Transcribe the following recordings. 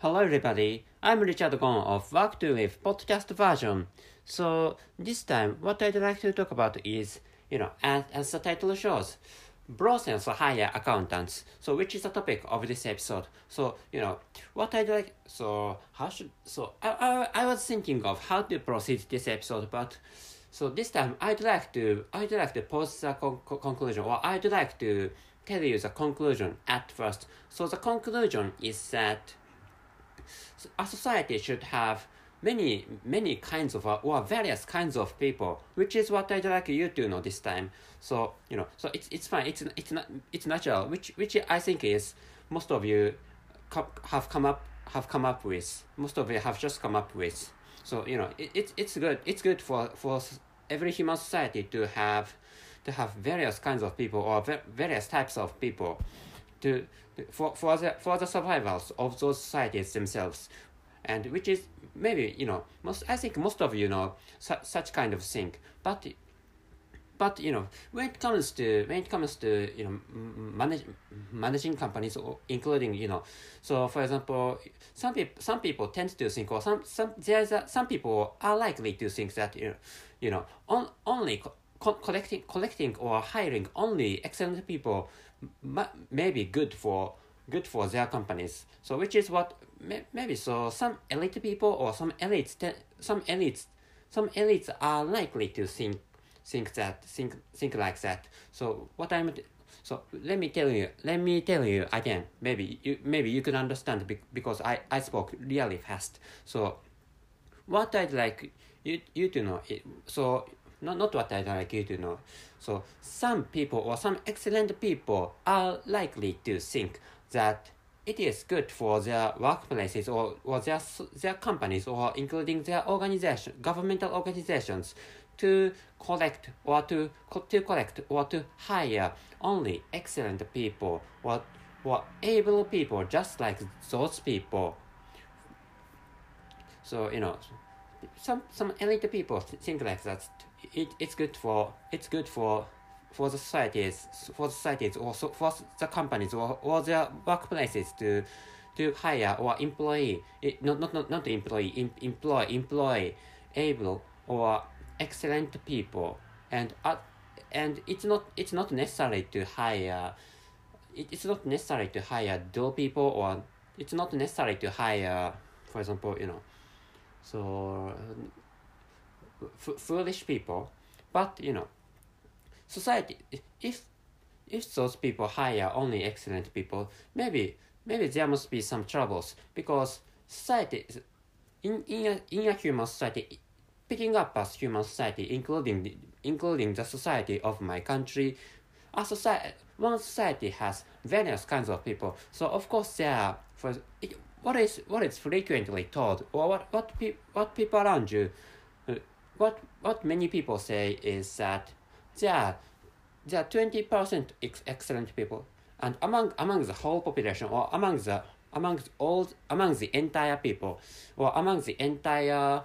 Hello, everybody. I'm Richard Gon of Work to Live podcast version. So this time, what I'd like to talk about is, you know, as, as the title shows, brothels hire accountants. So which is the topic of this episode. So you know, what I'd like. So how should so I I, I was thinking of how to proceed this episode, but. So this time I'd like to I'd like to post the con- conclusion or I'd like to tell you the conclusion at first. So the conclusion is that a society should have many many kinds of uh, or various kinds of people, which is what I'd like you to know this time. So you know, so it's it's fine. It's it's not it's natural, which which I think is most of you have come up have come up with. Most of you have just come up with. So you know, it, it it's good. It's good for for every human society to have to have various kinds of people or various types of people to for for the for the survivals of those societies themselves. And which is maybe you know most i think most of you know su- such kind of thing. But but you know when it comes to when it comes to you know manage, managing companies or including you know so for example some people some people tend to think or some some there's a, some people are likely to think that you know you know on, only co- collecting collecting or hiring only excellent people ma- may be good for good for their companies. So which is what may, maybe so some elite people or some elites te- some elites some elites are likely to think think that think think like that. So what i'm so let me tell you let me tell you again. Maybe you maybe you can understand because i i spoke really fast. So what i'd like you you to know so not, not what i'd like you to know so some people or some excellent people are likely to think that it is good for their workplaces or, or their, their companies or including their organization, governmental organizations to collect or to, to collect or to hire only excellent people or, or able people just like those people. So, you know, some, some elite people think like that. It, it's good for, it's good for for the societies, for societies or so for the companies or, or their workplaces to to hire or employ, not not not, not employee, em, employ employ able or excellent people, and uh, and it's not it's not necessary to hire. It, it's not necessary to hire dull people or it's not necessary to hire, for example, you know, so f- foolish people, but you know society if if those people hire only excellent people maybe maybe there must be some troubles because society in in a, in a human society picking up as human society including the, including the society of my country a society one society has various kinds of people. So of course there are for it, what is what is frequently told or what what, pe- what people around you what what many people say is that there are there are 20% ex- excellent people. And among among the whole population or among the among all among the entire people or among the entire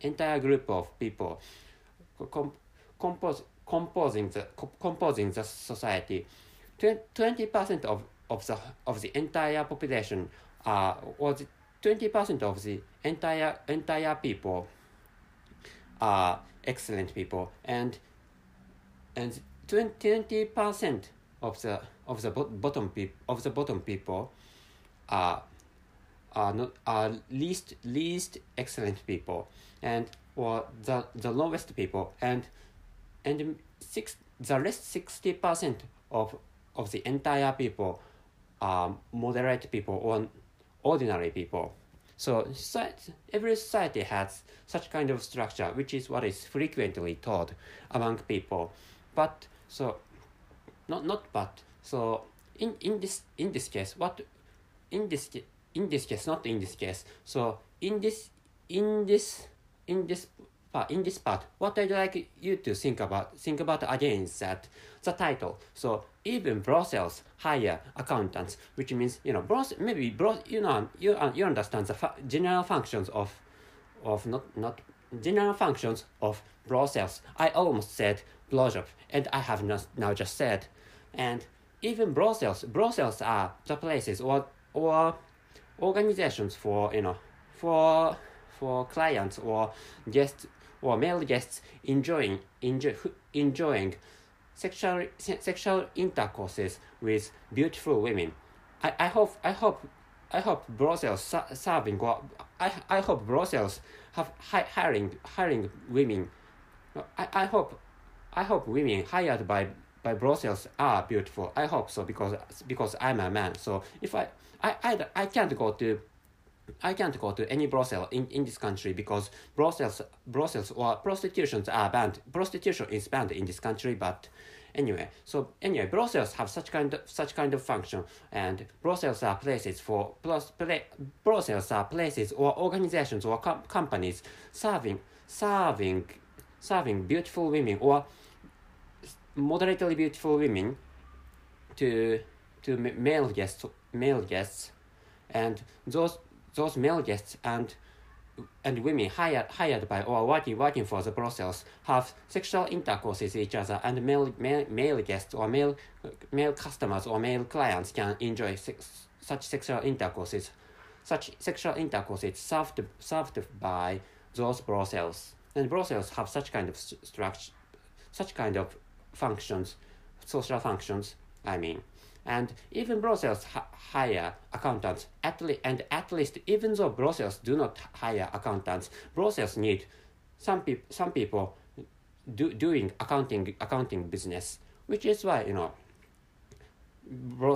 entire group of people com- compose, composing the composing the society 20% of, of the of the entire population uh, or 20% of the entire entire people are excellent people. And and 20 percent of the of the bottom people of the bottom people are are not are least least excellent people. And or the the lowest people. And and six the rest 60 percent of of the entire people are moderate people or ordinary people so every society has such kind of structure which is what is frequently taught among people. But so not not but so in in this in this case what in this in this case not in this case so in this in this in this part in this part what i'd like you to think about think about again is that the title. So even brothels hire accountants which means you know bros maybe bros you know you, uh, you understand the fu- general functions of of not not general functions of brokers i almost said blowjob, and I have not, now just said. And even brothels, brothels are the places or or organizations for you know for for clients or guests or male guests enjoying enjoy, enjoying sexual sexual intercourses with beautiful women. I, I hope I hope I hope brothels serving I, I hope brothels have hiring hiring women. I, I hope I hope women hired by by brothels are beautiful. I hope so because because I'm a man. So if I I, I, I can't go to I can't go to any brothel in, in this country because brothels brothels or prostitutions are banned. Prostitution is banned in this country, but anyway. So anyway, brothels have such kind of such kind of function, and brothels are places for brothels are places or organizations or com companies serving serving serving beautiful women or moderately beautiful women to to male guests male guests and those those male guests and and women hired hired by or working working for the brothels have sexual intercourse with each other, and male male, male guests or male male customers or male clients can enjoy sex, such sexual intercourses. Such sexual intercourse is served served by those brothels, and brothels have such kind of structure, such kind of functions, social functions. I mean and even brothels hire accountants. At le- and at least even though brothels do not hire accountants brothels need some people some people do, doing accounting accounting business which is why you know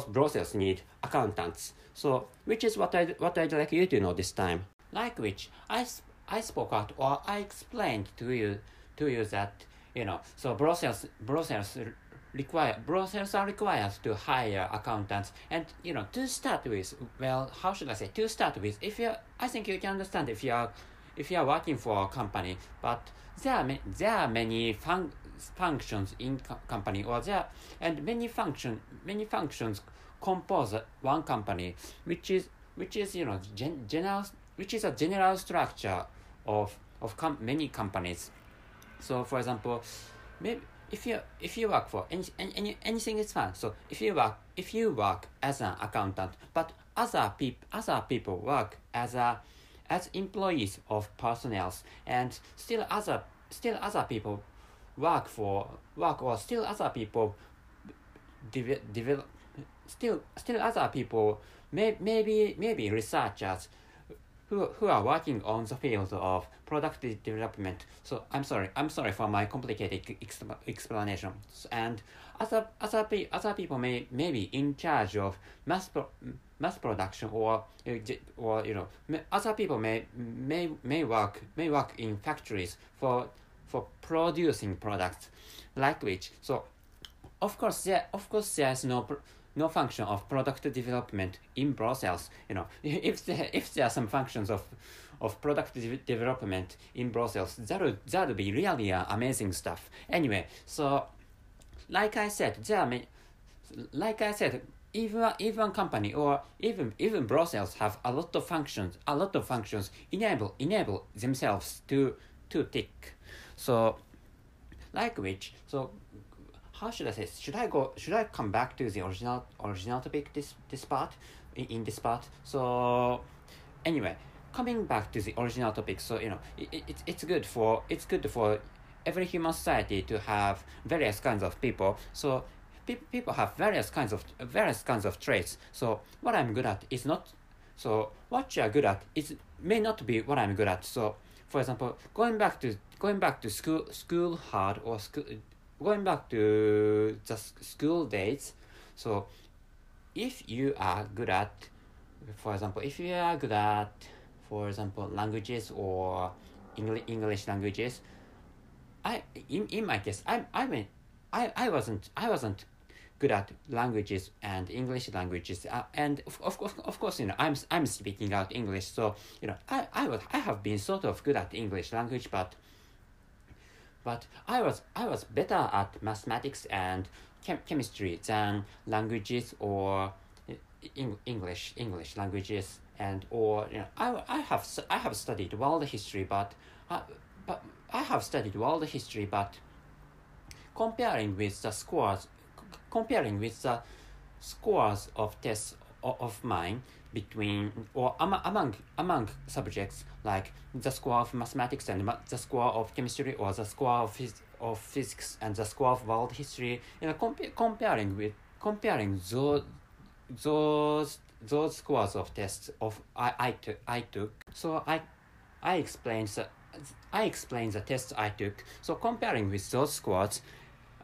brothels need accountants. So which is what I what I'd like you to know this time. Like which I, I spoke out or I explained to you to you that you know so brothels brothels require brothels are required to hire accountants. And you know to start with well how should i say? To start with if you i think you can understand if you are if you are working for a company but there are, there are many fun, functions in co- company or there and many function many functions compose one company which is which is you know gen, general which is a general structure of of com- many companies. So for example maybe if you if you work for any, any anything is fine. So if you work if you work as an accountant, but other people other people work as a as employees of personnel, and still other still other people work for work or still other people develop, develop still still other people may, maybe maybe researchers who, who are working on the field of product development. So I'm sorry, I'm sorry for my complicated explanation. And other other other people may may be in charge of mass pro, mass production or uh, or you know other people may may may work may work in factories for for producing products like which so of course there of course there's no no function of product development in brothels. You know, if there, if there are some functions of of product de- development in brothels, that would that would be really uh, amazing stuff. Anyway, so like I said, there are many, like I said, even even company or even even brothels have a lot of functions, a lot of functions enable enable themselves to to tick. So like which so how should I say? Should I go? Should I come back to the original original topic this this part in, in this part? So anyway, coming back to the original topic. So you know, it, it it's good for it's good for every human society to have various kinds of people. So pe- people have various kinds of various kinds of traits. So what I'm good at is not. So what you are good at is may not be what I'm good at. So for example, going back to going back to school school hard or school going back to the school days so if you are good at for example if you are good at for example languages or english english languages i in, in my case i i mean i i wasn't i wasn't good at languages and english languages uh, and of, of course of course you know i'm i'm speaking out english so you know i i was i have been sort of good at english language but but I was I was better at mathematics and chem- chemistry than languages or in- English English languages and or you know I, I have I have studied world history but uh, but I have studied world history but comparing with the scores comparing with the scores of tests of mine between or among among among subjects like the score of mathematics and ma- the score of chemistry or the score of phys- of physics and the score of world history you know compa- comparing with comparing those those those scores of tests of I I took I took. So I I explained the I explained the tests I took. So comparing with those scores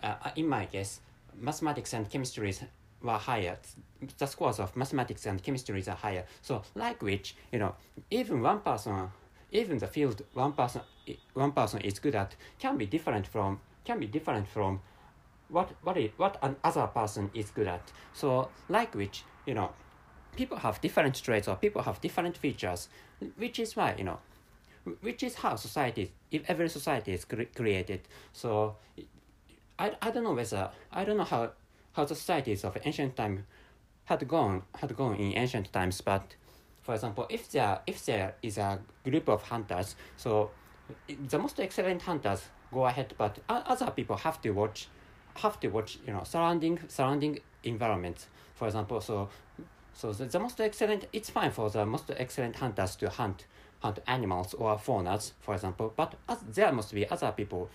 uh, in my case mathematics and chemistry were higher the scores of mathematics and chemistry are higher. So like which you know even one person even the field one person one person is good at can be different from can be different from what what it, what another person is good at. So like which you know people have different traits or people have different features which is why you know which is how society if every society is cre- created. So I, I don't know whether I don't know how how the societies of ancient time had gone had gone in ancient times but for example if there if there is a group of hunters so the most excellent hunters go ahead but other people have to watch have to watch you know surrounding surrounding environment for example so so the, the most excellent it's fine for the most excellent hunters to hunt hunt animals or faunas for example but as, there must be other people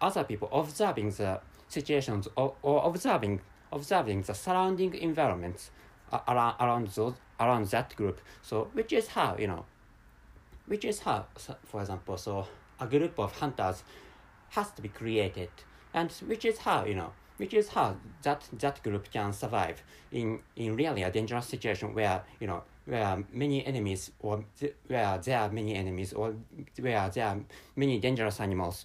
other people observing the situations or, or observing observing the surrounding environments around around those around that group. So which is how you know which is how for example so a group of hunters has to be created. And which is how you know which is how that that group can survive in in really a dangerous situation where you know where many enemies or th- where there are many enemies or where there are many dangerous animals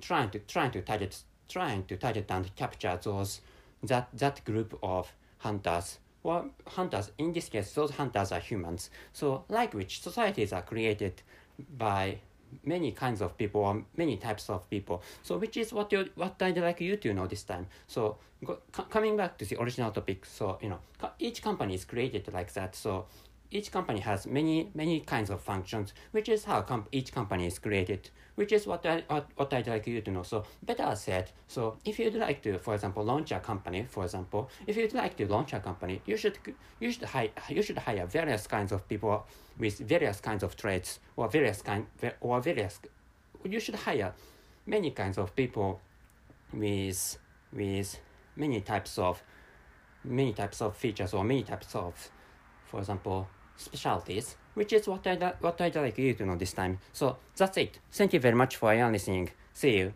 trying to trying to target trying to target and capture those that that group of hunters. Or hunters in this case those hunters are humans. So like which societies are created by many kinds of people or many types of people. So which is what you what i'd like you to know this time. So go, coming back to the original topic. So you know each company is created like that. So each company has many many kinds of functions which is how com- each company is created which is what, I, what, what I'd like you to know. So better said, so if you'd like to, for example, launch a company, for example, if you'd like to launch a company, you should you should hire you should hire various kinds of people with various kinds of traits or various kind or various you should hire many kinds of people with with many types of many types of features or many types of for example specialties which is what I'd, what I'd like you to know this time. So that's it. Thank you very much for listening. See you.